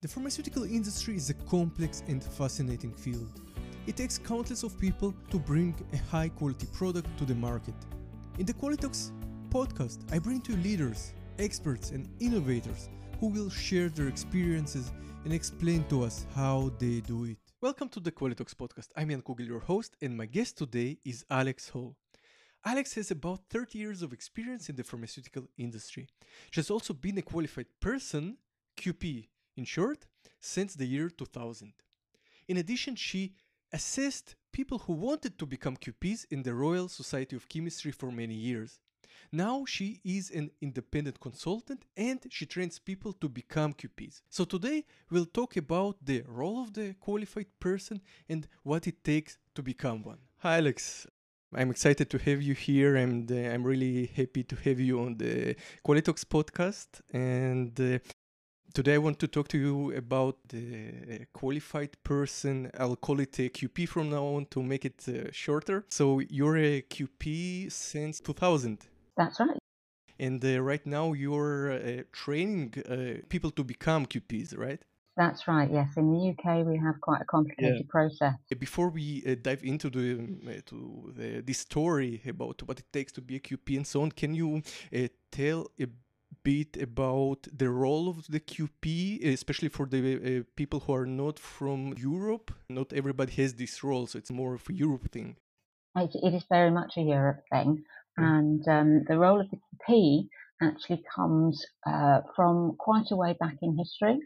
The pharmaceutical industry is a complex and fascinating field. It takes countless of people to bring a high quality product to the market. In the Qualitalks podcast, I bring to you leaders, experts, and innovators who will share their experiences and explain to us how they do it. Welcome to the Qualitalks podcast. I'm Jan Kugel, your host, and my guest today is Alex Hall. Alex has about 30 years of experience in the pharmaceutical industry. She has also been a qualified person, QP, in short, since the year 2000. In addition, she assessed people who wanted to become QPs in the Royal Society of Chemistry for many years. Now she is an independent consultant and she trains people to become QPs. So today we'll talk about the role of the qualified person and what it takes to become one. Hi Alex. I'm excited to have you here and uh, I'm really happy to have you on the Qualitalks podcast and uh, Today, I want to talk to you about the qualified person. I'll call it a QP from now on to make it uh, shorter. So, you're a QP since 2000. That's right. And uh, right now, you're uh, training uh, people to become QPs, right? That's right. Yes, in the UK we have quite a complicated yeah. process. Before we uh, dive into the uh, to the, this story about what it takes to be a QP and so on, can you uh, tell a bit about the role of the QP, especially for the uh, people who are not from Europe. Not everybody has this role, so it's more of a Europe thing. it, it is very much a Europe thing, mm. and um, the role of the QP actually comes uh, from quite a way back in history.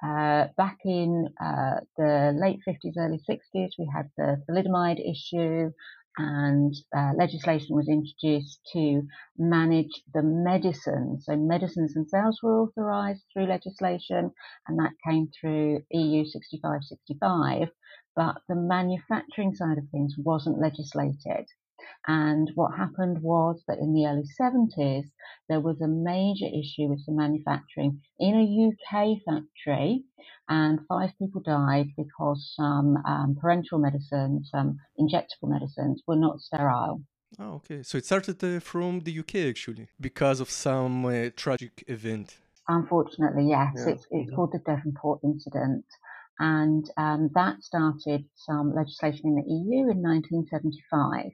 Uh, back in uh, the late 50s, early 60s, we had the thalidomide issue and uh, legislation was introduced to manage the medicines. So medicines themselves were authorised through legislation, and that came through EU 6565. But the manufacturing side of things wasn't legislated. And what happened was that in the early 70s, there was a major issue with some manufacturing in a UK factory, and five people died because some um, parenteral medicines, some injectable medicines, were not sterile. Oh, okay. So it started uh, from the UK actually, because of some uh, tragic event. Unfortunately, yes. Yeah. It's, it's called the Devonport incident. And um, that started some legislation in the EU in 1975.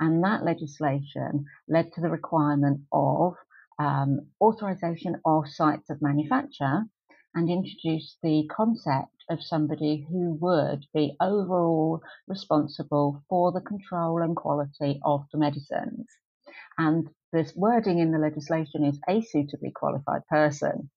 And that legislation led to the requirement of um, authorization of sites of manufacture and introduced the concept of somebody who would be overall responsible for the control and quality of the medicines. And this wording in the legislation is a suitably qualified person.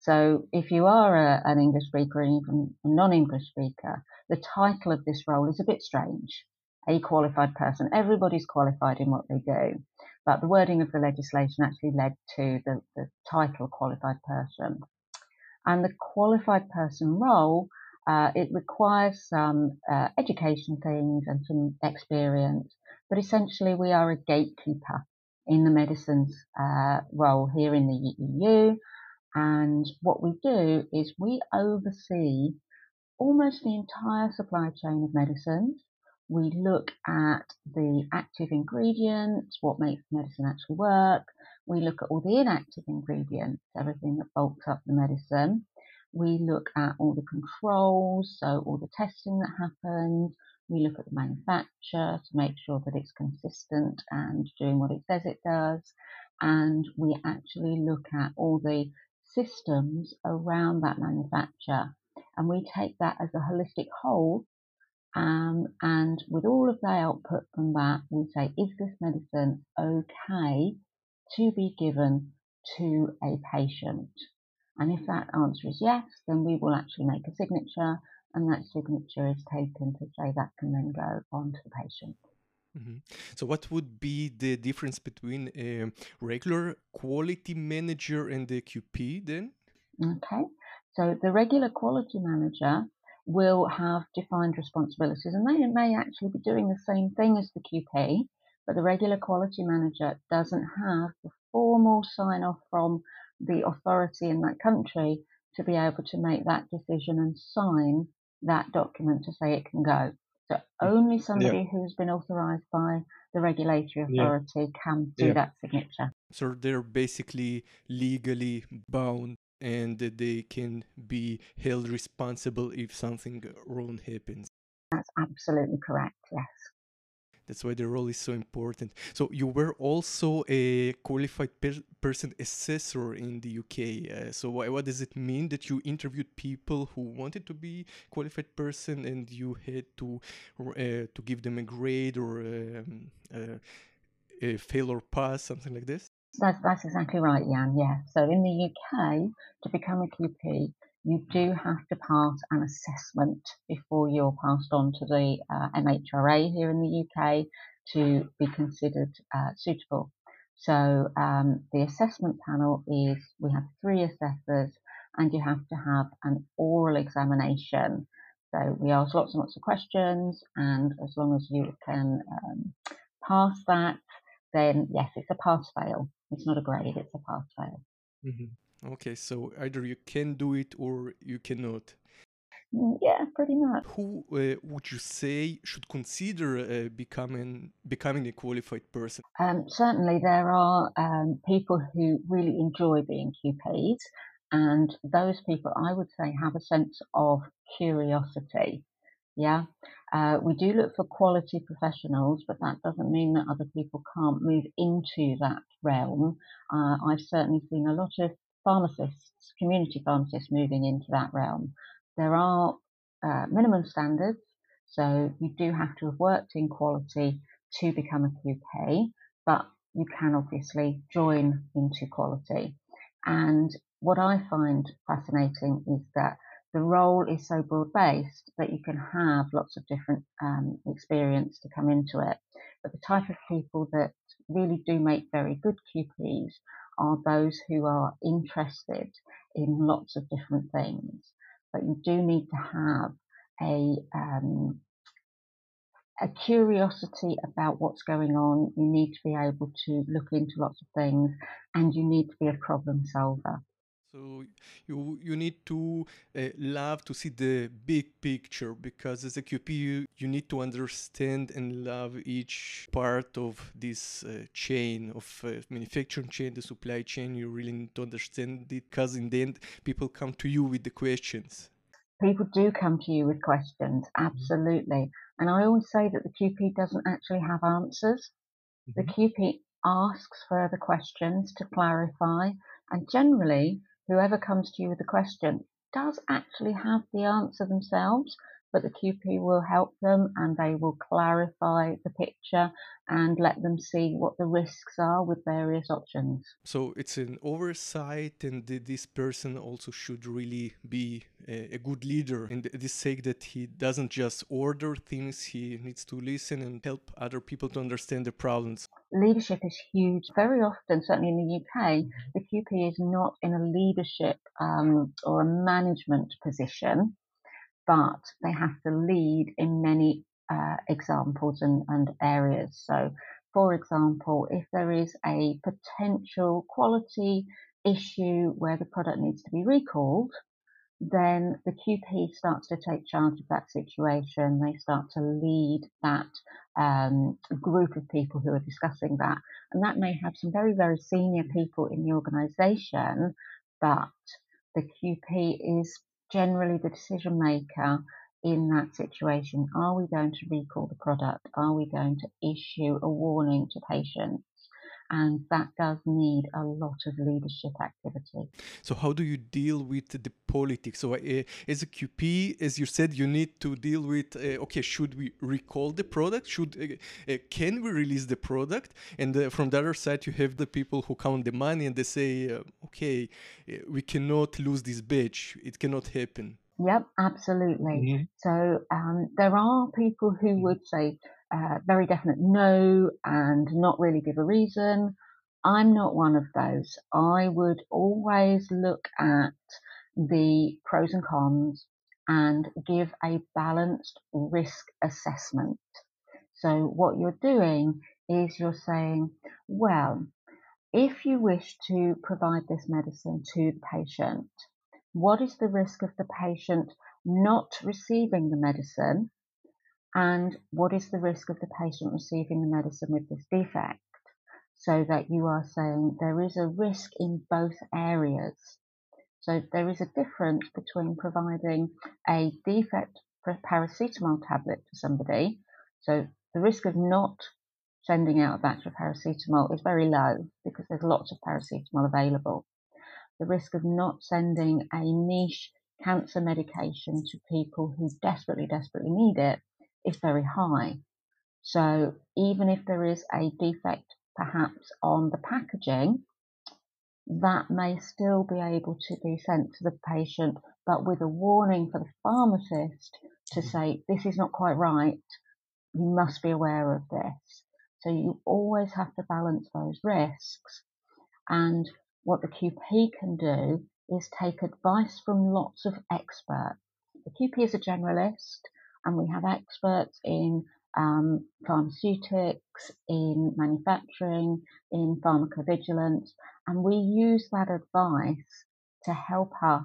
So if you are a, an English speaker or even a non-English speaker, the title of this role is a bit strange a qualified person. Everybody's qualified in what they do. But the wording of the legislation actually led to the, the title qualified person. And the qualified person role, uh, it requires some uh, education things and some experience. But essentially, we are a gatekeeper in the medicines uh, role here in the EU. And what we do is we oversee almost the entire supply chain of medicines we look at the active ingredients, what makes medicine actually work. We look at all the inactive ingredients, everything that bulks up the medicine. We look at all the controls, so all the testing that happens. We look at the manufacturer to make sure that it's consistent and doing what it says it does. And we actually look at all the systems around that manufacture. And we take that as a holistic whole um, and with all of the output from that, we say, is this medicine okay to be given to a patient? And if that answer is yes, then we will actually make a signature, and that signature is taken to say that can then go on to the patient. Mm-hmm. So, what would be the difference between a regular quality manager and the QP then? Okay, so the regular quality manager will have defined responsibilities and they may actually be doing the same thing as the QP, but the regular quality manager doesn't have the formal sign off from the authority in that country to be able to make that decision and sign that document to say it can go. So only somebody yeah. who's been authorized by the regulatory authority yeah. can do yeah. that signature. So they're basically legally bound and they can be held responsible if something wrong happens. That's absolutely correct, yes. That's why the role is so important. So you were also a qualified per- person assessor in the UK. Uh, so what, what, does it mean that you interviewed people who wanted to be qualified person and you had to uh, to give them a grade or um, uh, a fail or pass, something like this? That's, that's exactly right, Jan. Yeah. So in the UK, to become a QP, you do have to pass an assessment before you're passed on to the uh, MHRA here in the UK to be considered uh, suitable. So um, the assessment panel is we have three assessors and you have to have an oral examination. So we ask lots and lots of questions and as long as you can um, pass that, then yes, it's a pass fail. It's not a grade, it's a pass fail. Mm-hmm. Okay, so either you can do it or you cannot. Mm, yeah, pretty much. Who uh, would you say should consider uh, becoming becoming a qualified person? Um, certainly, there are um, people who really enjoy being QPs, and those people, I would say, have a sense of curiosity. Yeah, uh, we do look for quality professionals, but that doesn't mean that other people can't move into that realm. Uh, I've certainly seen a lot of pharmacists, community pharmacists moving into that realm. There are uh, minimum standards, so you do have to have worked in quality to become a QP, but you can obviously join into quality. And what I find fascinating is that the role is so broad based that you can have lots of different um, experience to come into it. But the type of people that really do make very good QPs are those who are interested in lots of different things. But you do need to have a um, a curiosity about what's going on. You need to be able to look into lots of things, and you need to be a problem solver. So you you need to uh, love to see the big picture because as a QP you, you need to understand and love each part of this uh, chain of uh, manufacturing chain, the supply chain. You really need to understand it because in the end people come to you with the questions. People do come to you with questions, mm-hmm. absolutely. Mm-hmm. And I always say that the QP doesn't actually have answers. Mm-hmm. The QP asks further questions to clarify, and generally whoever comes to you with a question does actually have the answer themselves, but the QP will help them and they will clarify the picture and let them see what the risks are with various options. So it's an oversight, and this person also should really be a, good leader in this sake that he doesn't just order things, he needs to listen and help other people to understand the problems. Leadership is huge. Very often, certainly in the UK, the QP is not in a leadership um, or a management position but they have to lead in many uh, examples and, and areas. So, for example, if there is a potential quality issue where the product needs to be recalled, then the QP starts to take charge of that situation. They start to lead that um, group of people who are discussing that. And that may have some very, very senior people in the organisation, but the QP is generally the decision maker in that situation. Are we going to recall the product? Are we going to issue a warning to patients? And that does need a lot of leadership activity. So, how do you deal with the politics? So, uh, as a QP, as you said, you need to deal with uh, okay, should we recall the product? Should uh, can we release the product? And from the other side, you have the people who count the money and they say, okay, we cannot lose this batch. It cannot happen. Yep, absolutely. Mm-hmm. So um, there are people who mm-hmm. would say uh, very definite no and not really give a reason. I'm not one of those. I would always look at the pros and cons and give a balanced risk assessment. So what you're doing is you're saying, well, if you wish to provide this medicine to the patient, what is the risk of the patient not receiving the medicine and what is the risk of the patient receiving the medicine with this defect so that you are saying there is a risk in both areas. So there is a difference between providing a defect paracetamol tablet to somebody. So the risk of not sending out a batch of paracetamol is very low because there's lots of paracetamol available. The risk of not sending a niche cancer medication to people who desperately, desperately need it is very high. So even if there is a defect perhaps on the packaging, that may still be able to be sent to the patient, but with a warning for the pharmacist to mm-hmm. say, this is not quite right, you must be aware of this. So you always have to balance those risks. And what the QP can do is take advice from lots of experts. The QP is a generalist, and we have experts in um, pharmaceutics, in manufacturing, in pharmacovigilance, and we use that advice to help us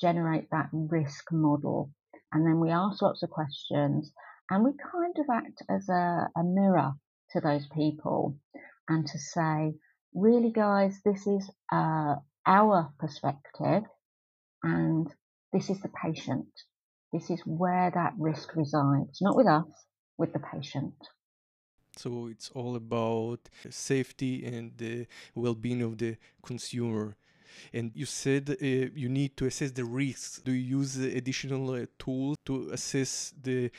generate that risk model. And then we ask lots of questions and we kind of act as a, a mirror to those people and to say, really, guys, this is uh, our perspective and this is the patient. This is where that risk resides, not with us, with the patient. So it's all about safety and the well being of the consumer. And you said uh, you need to assess the risks. Do you use additional uh, tools to assess the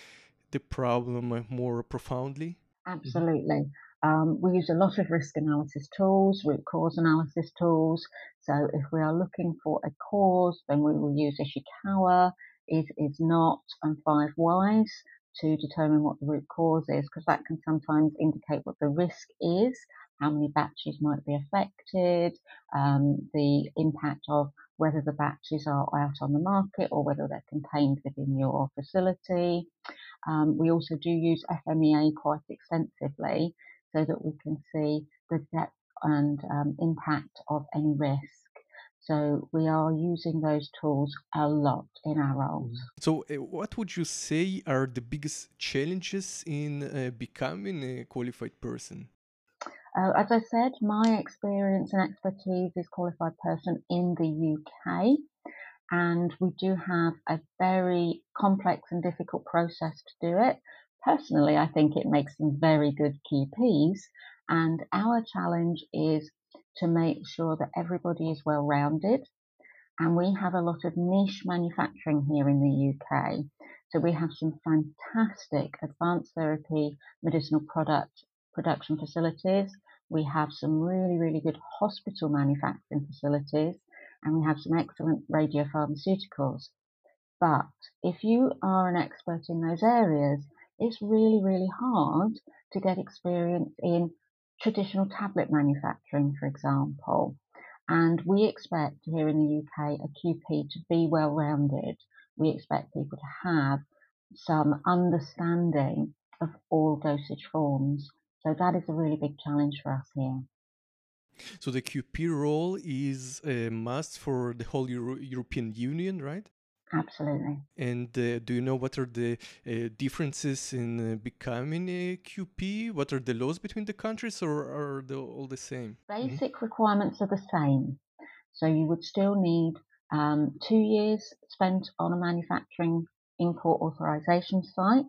the problem more profoundly? Absolutely. Um, we use a lot of risk analysis tools, root cause analysis tools. So if we are looking for a cause, then we will use Ishikawa, is is not, and five whys to determine what the root cause is, because that can sometimes indicate what the risk is, how many batches might be affected, um, the impact of whether the batches are out on the market or whether they're contained within your facility. Um, we also do use FMEA quite extensively so that we can see the depth and um, impact of any risk. So we are using those tools a lot in our roles. Mm-hmm. So, uh, what would you say are the biggest challenges in uh, becoming a qualified person? Uh, as I said, my experience and expertise is qualified person in the UK, and we do have a very complex and difficult process to do it. Personally, I think it makes them very good QPs, and our challenge is to make sure that everybody is well rounded. And we have a lot of niche manufacturing here in the UK. So we have some fantastic advanced therapy medicinal product production facilities. We have some really, really good hospital manufacturing facilities and we have some excellent radiopharmaceuticals. But if you are an expert in those areas, it's really, really hard to get experience in traditional tablet manufacturing, for example. And we expect here in the UK a QP to be well rounded. We expect people to have some understanding of all dosage forms. So that is a really big challenge for us here. So the QP role is a must for the whole Euro- European Union, right? Absolutely. And uh, do you know what are the uh, differences in uh, becoming a QP? What are the laws between the countries, or are they all the same? Basic mm-hmm. requirements are the same. So you would still need um, two years spent on a manufacturing import authorization site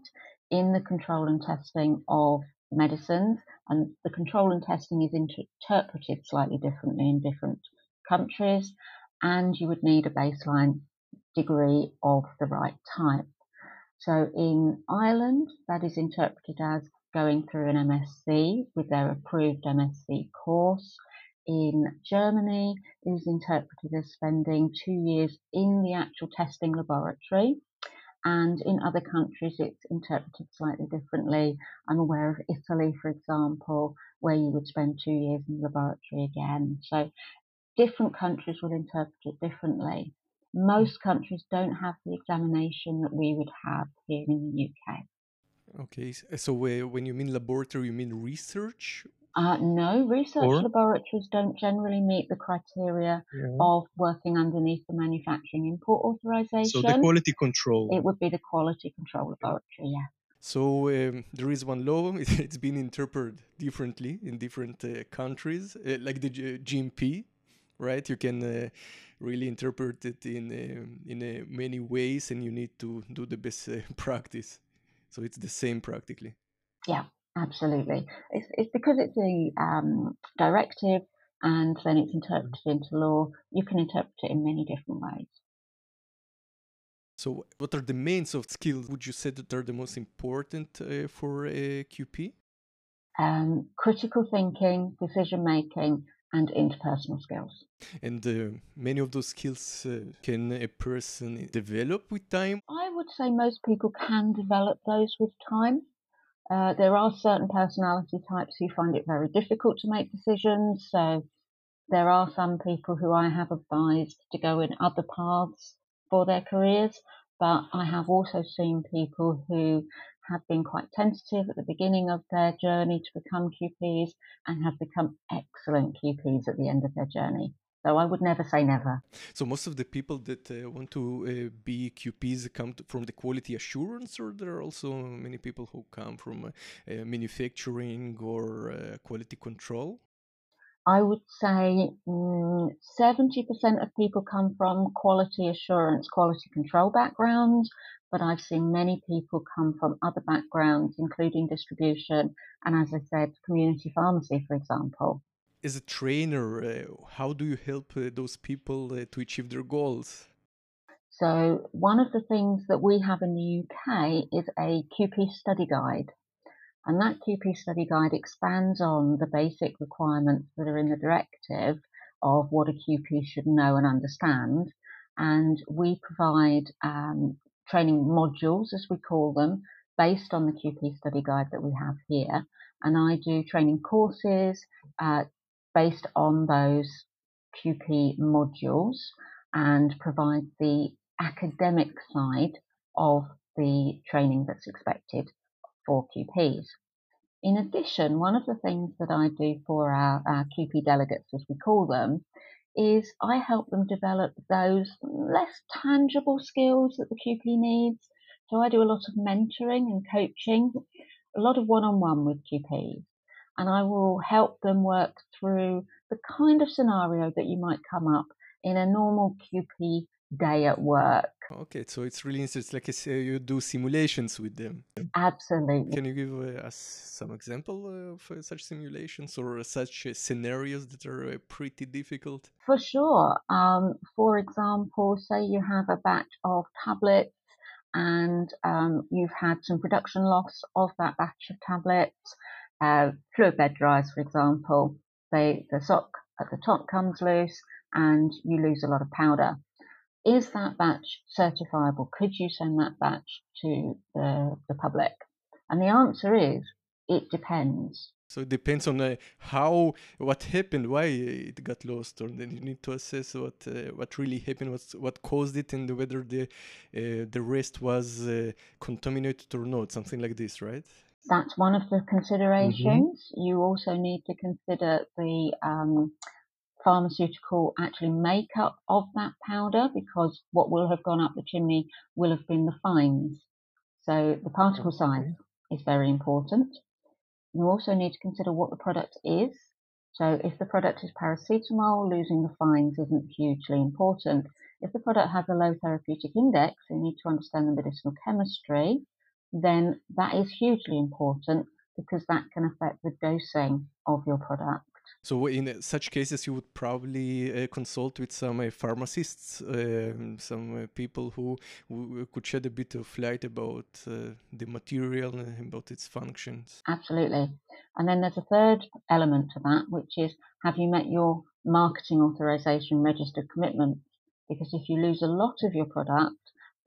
in the control and testing of medicines, and the control and testing is interpreted slightly differently in different countries. And you would need a baseline degree of the right type. So in Ireland, that is interpreted as going through an MSc with their approved MSc course. In Germany, it is interpreted as spending two years in the actual testing laboratory. And in other countries, it's interpreted slightly differently. I'm aware of Italy, for example, where you would spend two years in the laboratory again. So different countries will interpret it differently most countries don't have the examination that we would have here in the UK. Okay, so uh, when you mean laboratory, you mean research? Uh, no, research or? laboratories don't generally meet the criteria yeah. of working underneath the manufacturing import authorization. So the quality control. It would be the quality control laboratory, yeah. So um, there is one law. It's been interpreted differently in different uh, countries, uh, like the G- GMP right? You can uh, really interpret it in uh, in uh, many ways, and you need to do the best uh, practice. So it's the same practically. Yeah, absolutely. It's, it's because it's a um, directive and then it's interpreted into law. You can interpret it in many different ways. So, what are the main soft skills would you say that are the most important uh, for a QP? Um, critical thinking, decision making, and interpersonal skills. And uh, many of those skills uh, can a person develop with time? I would say most people can develop those with time. Uh, there are certain personality types who find it very difficult to make decisions. So there are some people who I have advised to go in other paths for their careers. But I have also seen people who have been quite tentative at the beginning of their journey to become QPs and have become excellent QPs at the end of their journey. So I would never say never. So most of the people that uh, want to uh, be QPs come to, from the quality assurance, or there are also many people who come from uh, manufacturing or uh, quality control. I would say mm, 70% of people come from quality assurance, quality control backgrounds, but I've seen many people come from other backgrounds, including distribution and, as I said, community pharmacy, for example. As a trainer, uh, how do you help uh, those people uh, to achieve their goals? So, one of the things that we have in the UK is a QP study guide. And that QP study guide expands on the basic requirements that are in the directive of what a QP should know and understand. And we provide um, training modules, as we call them, based on the QP study guide that we have here. And I do training courses uh, based on those QP modules and provide the academic side of the training that's expected for QPs. In addition, one of the things that I do for our, our QP delegates, as we call them, is I help them develop those less tangible skills that the QP needs. So I do a lot of mentoring and coaching, a lot of one on one with QPs, and I will help them work through the kind of scenario that you might come up in a normal QP day at work. Okay, so it's really interesting. It's like a, you do simulations with them. Absolutely. Can you give uh, us some example of uh, such simulations or such uh, scenarios that are uh, pretty difficult? For sure. Um, for example, say you have a batch of tablets and um, you've had some production loss of that batch of tablets. Uh, fluid bed dryers, for example, they, the sock at the top comes loose and you lose a lot of powder is that batch certifiable? Could you send that batch to the, the public? And the answer is it depends. So it depends on uh, how, what happened, why it got lost, or then you need to assess what uh, what really happened, what what caused it, and whether the uh, the rest was uh, contaminated or not, something like this, right? That's one of the considerations. Mm-hmm. You also need to consider the um, pharmaceutical actually makeup of that powder because what will have gone up the chimney will have been the fines. So the particle size is very important. You also need to consider what the product is. So if the product is paracetamol, losing the fines isn't hugely important. If the product has a low therapeutic index, you need to understand the medicinal chemistry, then that is hugely important because that can affect the dosing of your product. So in such cases, you would probably uh, consult with some uh, pharmacists, um, some uh, people who, who, could shed a bit of light about uh, the material and about its functions. Absolutely. And then there's a third element to that, which is have you met your marketing authorization registered commitment? Because if you lose a lot of your product,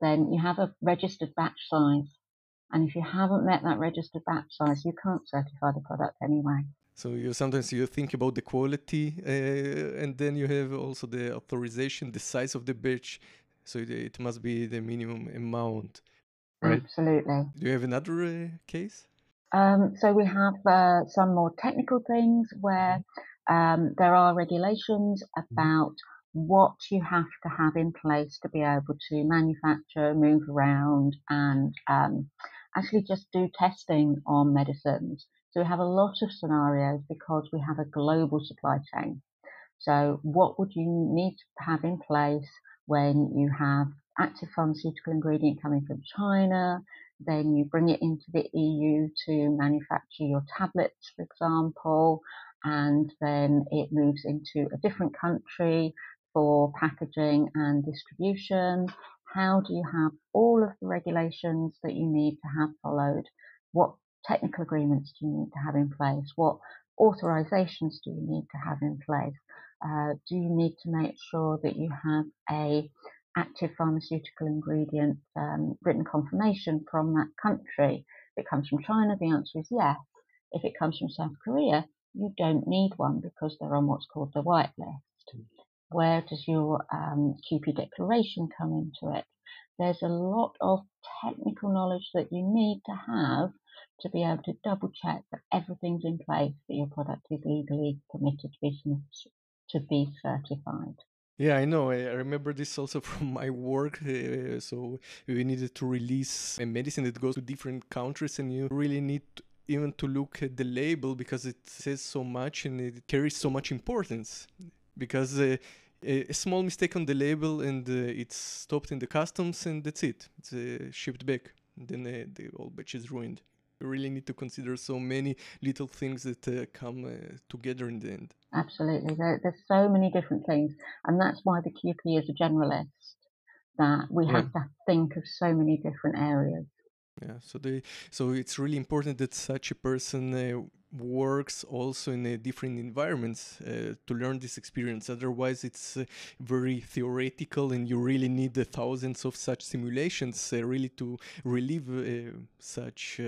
then you have a registered batch size. And if you haven't met that registered batch size, you can't certify the product anyway. So you sometimes you think about the quality, uh, and then you have also the authorization, the size of the batch. So it, it must be the minimum amount. Right? Absolutely. Do you have another uh, case? Um, so we have uh, some more technical things where um, there are regulations about what you have to have in place to be able to manufacture, move around, and um, actually just do testing on medicines. So we have a lot of scenarios because we have a global supply chain. So, what would you need to have in place when you have active pharmaceutical ingredient coming from China? Then you bring it into the EU to manufacture your tablets, for example, and then it moves into a different country for packaging and distribution. How do you have all of the regulations that you need to have followed? What technical agreements do you need to have in place? What authorizations do you need to have in place? Uh, do you need to make sure that you have a active pharmaceutical ingredient um, written confirmation from that country? If it comes from China, the answer is yes. If it comes from South Korea, you don't need one because they're on what's called the white list. Where does your um, QP declaration come into it? There's a lot of technical knowledge that you need to have to be able to double check that everything's in place, that your product is legally permitted to be, to be certified. Yeah, I know. I remember this also from my work. Uh, so we needed to release a medicine that goes to different countries, and you really need to, even to look at the label because it says so much and it carries so much importance. Because uh, a, small mistake on the label and uh, it's stopped in the customs, and that's it. It's shipped back. Then the whole batch is ruined really need to consider so many little things that uh, come uh, together in the end. Absolutely, there, there's so many different things, and that's why the QP is a generalist. That we yeah. have to think of so many different areas. Yeah, so they so it's really important that such a person uh, works also in different environments uh, to learn this experience. Otherwise, it's uh, very theoretical, and you really need uh, thousands of such simulations uh, really to relieve uh, such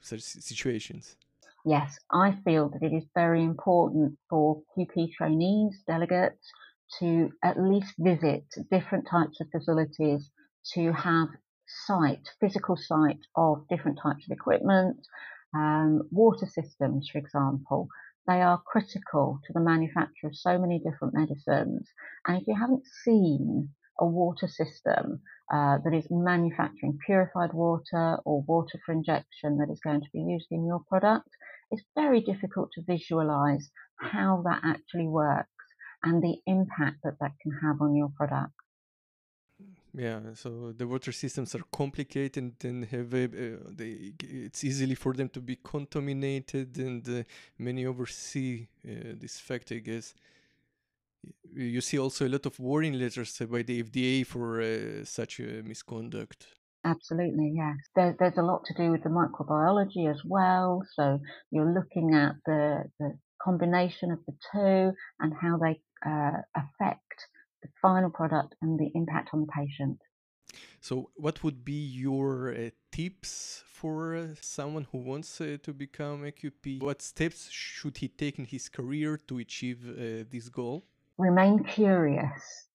such situations. Yes, I feel that it is very important for QP trainees, delegates, to at least visit different types of facilities to have sight, physical sight of different types of equipment, um, water systems, for example, they are critical to the manufacture of so many different medicines. And if you haven't seen a water system uh, that is manufacturing purified water or water for injection that is going to be used in your product, it's very difficult to visualize how that actually works and the impact that that can have on your product. Yeah, so the water systems are complicated and have uh, they, it's easily for them to be contaminated, and uh, many oversee uh, this fact, I guess. You see also a lot of warning letters by the FDA for uh, such misconduct. Absolutely, yes. There, there's a lot to do with the microbiology as well. So you're looking at the, the combination of the two and how they uh, affect the final product and the impact on the patient. So, what would be your uh, tips for uh, someone who wants uh, to become a QP? What steps should he take in his career to achieve uh, this goal? Remain curious.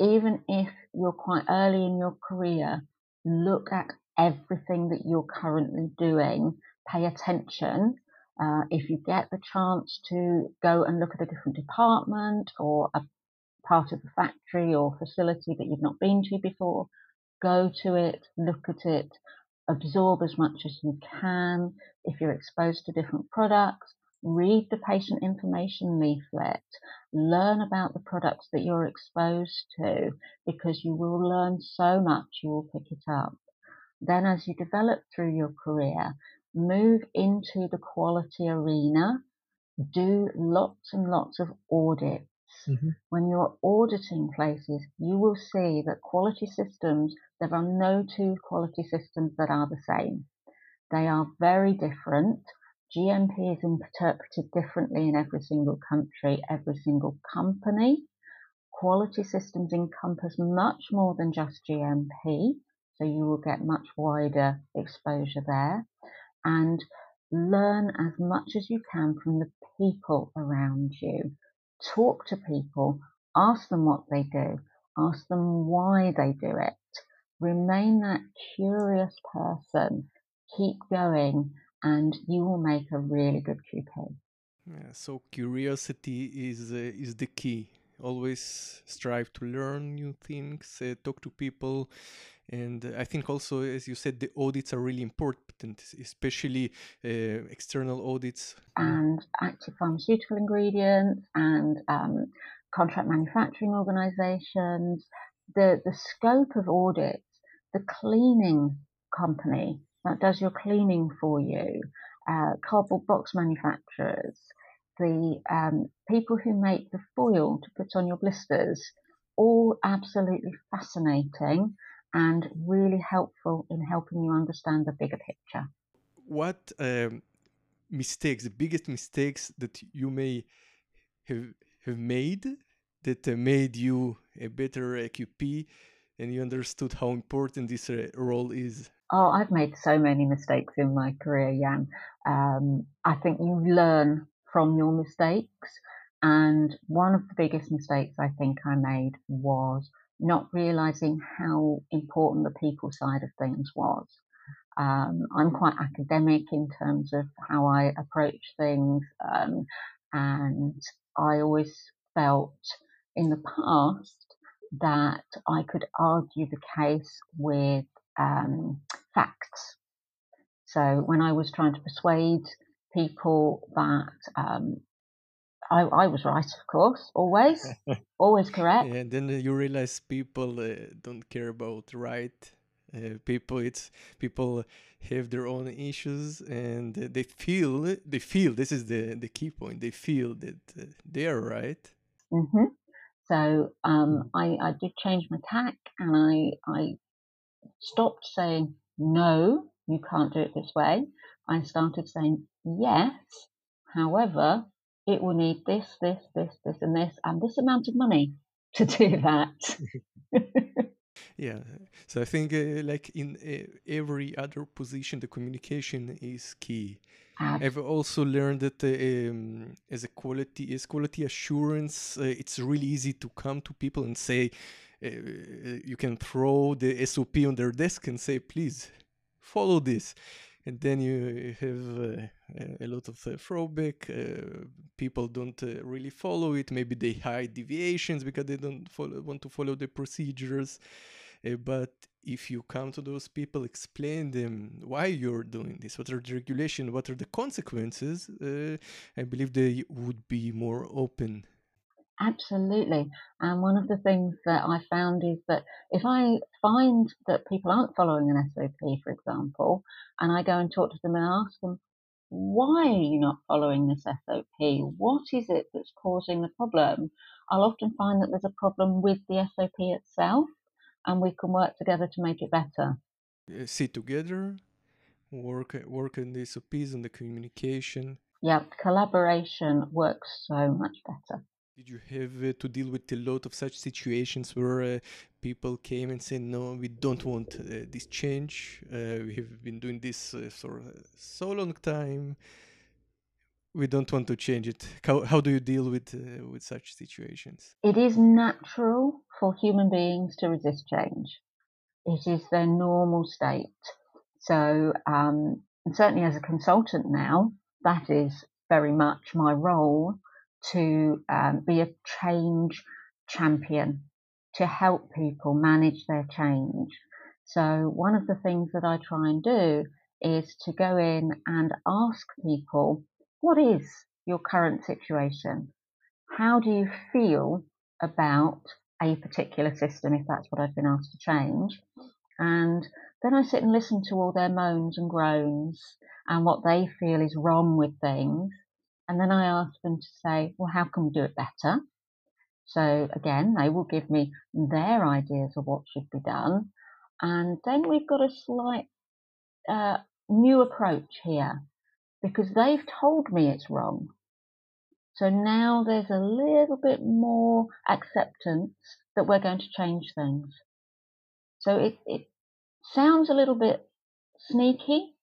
Even if you're quite early in your career, look at everything that you're currently doing. Pay attention. Uh, if you get the chance to go and look at a different department or a part of the factory or facility that you've not been to before, go to it, look at it, absorb as much as you can. If you're exposed to different products, read the patient information leaflet, learn about the products that you're exposed to because you will learn so much, you will pick it up. Then, as you develop through your career, move into the quality arena, do lots and lots of audits Mm-hmm. When you're auditing places, you will see that quality systems, there are no two quality systems that are the same. They are very different. GMP is interpreted differently in every single country, every single company. Quality systems encompass much more than just GMP, so you will get much wider exposure there. And learn as much as you can from the people around you talk to people, ask them what they do, ask them why they do it. Remain that curious person, keep going, and you will make a really good QP. Yeah, so curiosity is uh, is the key. Always strive to learn new things, uh, talk to people, And I think also, as you said, the audits are really important, especially uh, external audits. And active pharmaceutical ingredients and um, contract manufacturing organizations. The, the scope of audits, the cleaning company that does your cleaning for you, uh, cardboard box manufacturers, the um, people who make the foil to put on your blisters, all absolutely fascinating and really helpful in helping you understand the bigger picture. What um, mistakes, the biggest mistakes that you may have, have made that uh, made you a better QP and you understood how important this uh, role is? Oh, I've made so many mistakes in my career, Jan. Um, I think you learn from your mistakes. And one of the biggest mistakes I think I made was not realizing how important the people side of things was. Um, I'm quite academic in terms of how I approach things, um, and I always felt in the past that I could argue the case with um, facts. So when I was trying to persuade people that um, I, I, was right, of course, always, always correct. And then you realize people uh, don't care about right. Uh, people, it's people have their own issues, and they feel they feel this is the the key point. They feel that uh, they are right. Mm-hmm. So um, I, I did change my tack, and I I stopped saying no, you can't do it this way. I started saying yes, however, it will need this, this, this, this, and this, and this amount of money to do that. yeah, so I think, uh, like in uh, every other position, the communication is key. I've also learned that uh, um, as a quality as quality assurance, uh, it's really easy to come to people and say, uh, you can throw the SOP on their desk and say, please follow this and then you have uh, a lot of uh, throwback. Uh, people don't uh, really follow it. Maybe they hide deviations because they don't follow, want to follow the procedures. Uh, but if you come to those people, explain them why you're doing this, what are the regulation, what are the consequences. Uh, I believe they would be more open Absolutely. And one of the things that I found is that if I find that people aren't following an SOP, for example, and I go and talk to them and ask them, why are you not following this SOP? What is it that's causing the problem? I'll often find that there's a problem with the SOP itself, and we can work together to make it better. Uh, sit together, work work on the SOPs and the communication. Yeah, collaboration works so much better. Did you have uh, to deal with a lot of such situations where uh, people came and said, "No, we don't want uh, this change. Uh, we have been doing this uh, for so long time. We don't want to change it." How how do you deal with uh, with such situations? It is natural for human beings to resist change. It is their normal state. So, um, certainly as a consultant now, that is very much my role to um, be a change champion to help people manage their change. So, one of the things that I try and do is to go in and ask people, what is your current situation? How do you feel about a particular system, if that's what I've been asked to change? And then I sit and listen to all their moans and groans and what they feel is wrong with things. And then I ask them to say, well, how can we do it better? So again, they will give me their ideas of what should be done. And then we've got a slight uh, new approach here because they've told me it's wrong. So now there's a little bit more acceptance that we're going to change things. So it, it sounds a little bit sneaky,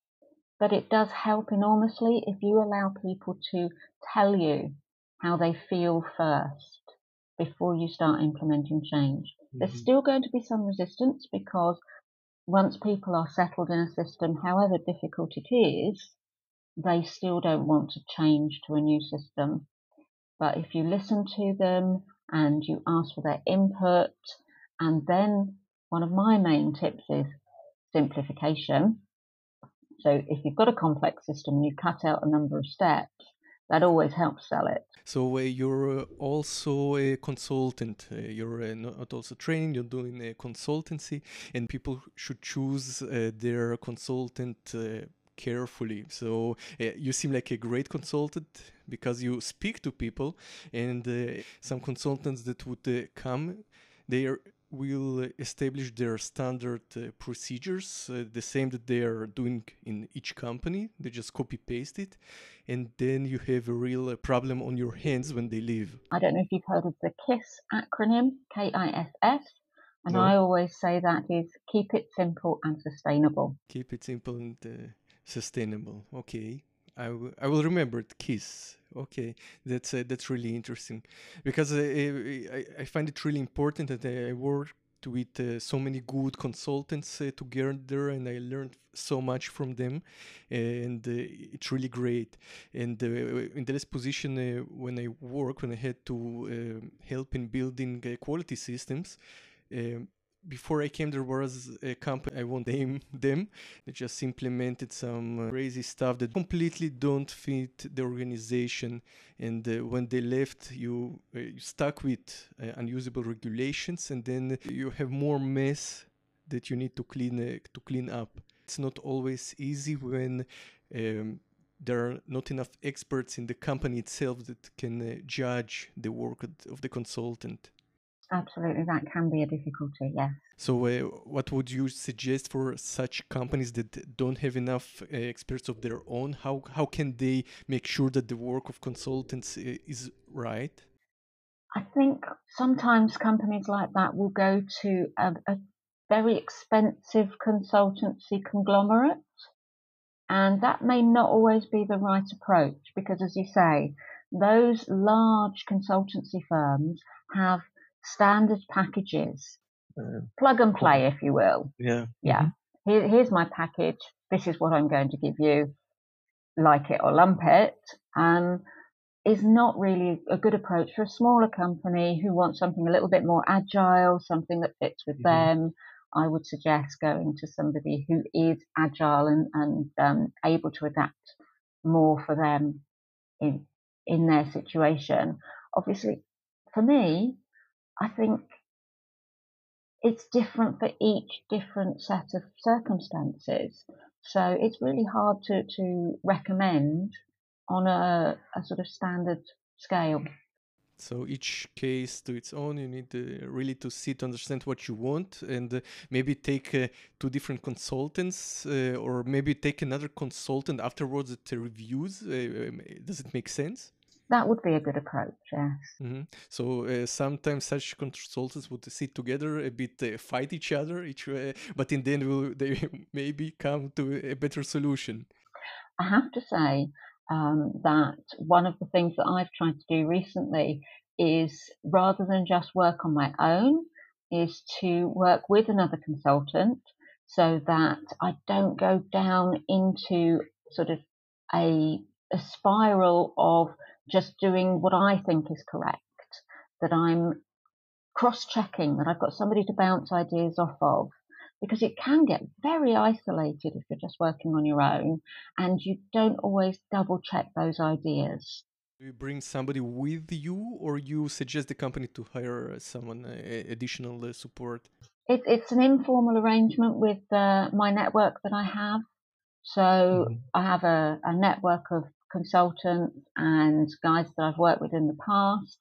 but it does help enormously if you allow people to tell you how they feel first before you start implementing change. Mm-hmm. There's still going to be some resistance because once people are settled in a system, however difficult it is, they still don't want to change to a new system. But if you listen to them and you ask for their input, and then one of my main tips is simplification. So if you've got a complex system and you cut out a number of steps, that always helps sell it. So uh, you're uh, also a consultant. Uh, you're uh, not also training. You're doing a consultancy, and people should choose uh, their consultant uh, carefully. So you seem like a great consultant because you speak to people, and some consultants that would come, they are will establish their standard uh, procedures, uh, the same that they are doing in each company. They just copy paste it, and then you have a real uh, problem on your hands when they leave. I don't know if you've heard of the KISS acronym, K I S S. And no. I always say that is keep it simple and sustainable. Keep it simple and uh, sustainable. Okay. I, I will remember it. Kiss. Okay, that's uh, that's really interesting because uh, I, I find it really important that I work with uh, so many good consultants uh, together and I learned so much from them and uh, it's really great and uh, in the last position uh, when I work when I had to um, help in building uh, quality systems um, before I came, there was a company, I won't name them, they just implemented some uh, crazy stuff that completely don't fit the organization. And uh, when they left, you, uh, you stuck with uh, unusable regulations, and then you have more mess that you need to clean uh, to clean up. It's not always easy when um, there are not enough experts in the company itself that can uh, judge the work of the consultant. Absolutely, that can be a difficulty, yes. So, uh, what would you suggest for such companies that don't have enough uh, experts of their own? How how can they make sure that the work of consultants uh, is right? I think sometimes companies like that will go to a, a very expensive consultancy conglomerate, and that may not always be the right approach because, as you say, those large consultancy firms have standard packages, uh, plug and play, if you will. Yeah. Yeah. Mm-hmm. Here, here's my package. This is what I'm going to give you. Like it or lump it. Um, is not really a good approach for a smaller company who wants something a little bit more agile, something that fits with mm-hmm. them. I would suggest going to somebody who is agile and, and um, able to adapt more for them in in their situation. Obviously, for me, I think it's different for each different set of circumstances. So it's really hard to, to recommend on a, a sort of standard scale. So each case to its own. You need uh, really to sit, understand what you want, and uh, maybe take uh, two different consultants, uh, or maybe take another consultant afterwards that reviews. Uh, um, does it make sense? That would be a good approach, yes. Mm-hmm. So uh, sometimes such consultants would sit together a bit, uh, fight each other, each, uh, but in the end will they maybe come to a better solution. I have to say um, that one of the things that I've tried to do recently is rather than just work on my own, is to work with another consultant so that I don't go down into sort of a, a spiral of just doing what I think is correct, that I'm cross checking, that I've got somebody to bounce ideas off of, because it can get very isolated if you're just working on your own and you don't always double check those ideas. Do you bring somebody with you or you suggest the company to hire someone uh, additional uh, support? It, it's an informal arrangement with uh, my network that I have. So mm-hmm. I have a, a network of consultants and guides that I've worked with in the past,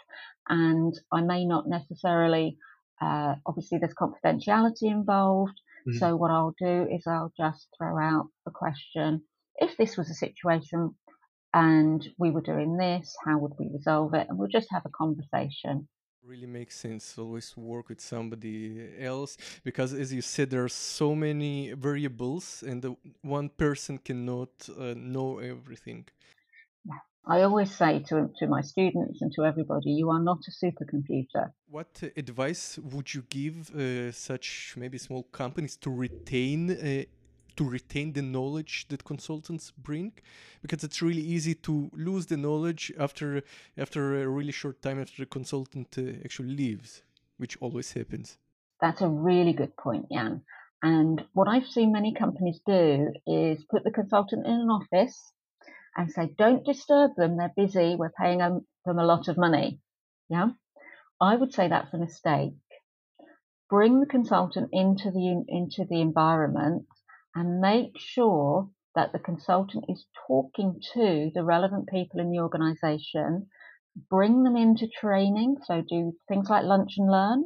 and I may not necessarily. Uh, obviously, there's confidentiality involved. Mm-hmm. So what I'll do is I'll just throw out the question: if this was a situation and we were doing this, how would we resolve it? And we'll just have a conversation really makes sense always work with somebody else because as you said there are so many variables and the, one person cannot uh, know everything I always say to, to my students and to everybody, you are not a supercomputer. What advice would you give uh, such maybe small companies to retain uh, to retain the knowledge that consultants bring? Because it's really easy to lose the knowledge after after a really short time after the consultant uh, actually leaves, which always happens. That's a really good point, Jan. And what I've seen many companies do is put the consultant in an office and say, don't disturb them. They're busy. We're paying them, them a lot of money. Yeah. I would say that's a mistake. Bring the consultant into the, into the environment and make sure that the consultant is talking to the relevant people in the organization. Bring them into training. So do things like lunch and learn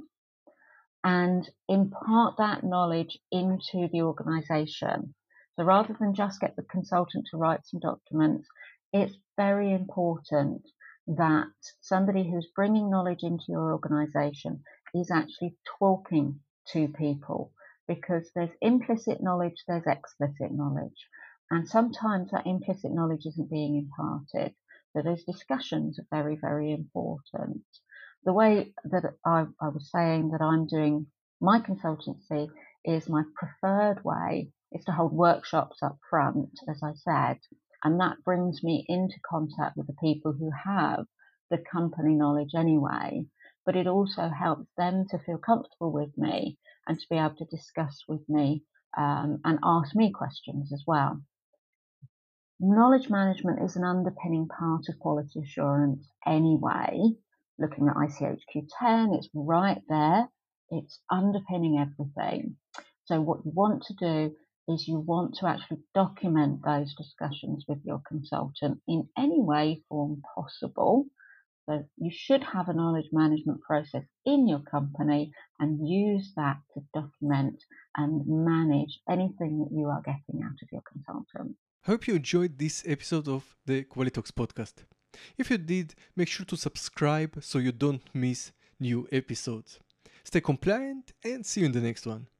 and impart that knowledge into the organization. So rather than just get the consultant to write some documents, it's very important that somebody who's bringing knowledge into your organization is actually talking to people because there's implicit knowledge, there's explicit knowledge. And sometimes that implicit knowledge isn't being imparted. So those discussions are very, very important the way that I, I was saying that I'm doing my consultancy is my preferred way is to hold workshops up front, as I said, and that brings me into contact with the people who have the company knowledge anyway. But it also helps them to feel comfortable with me and to be able to discuss with me um, and ask me questions as well. Knowledge management is an underpinning part of quality assurance anyway, looking at ICHQ 10, it's right there. It's underpinning everything. So what you want to do is you want to actually document those discussions with your consultant in any way, form possible. So you should have a knowledge management process in your company and use that to document and manage anything that you are getting out of your consultant. Hope you enjoyed this episode of the Qualitalks podcast. If you did, make sure to subscribe so you don't miss new episodes. Stay compliant and see you in the next one.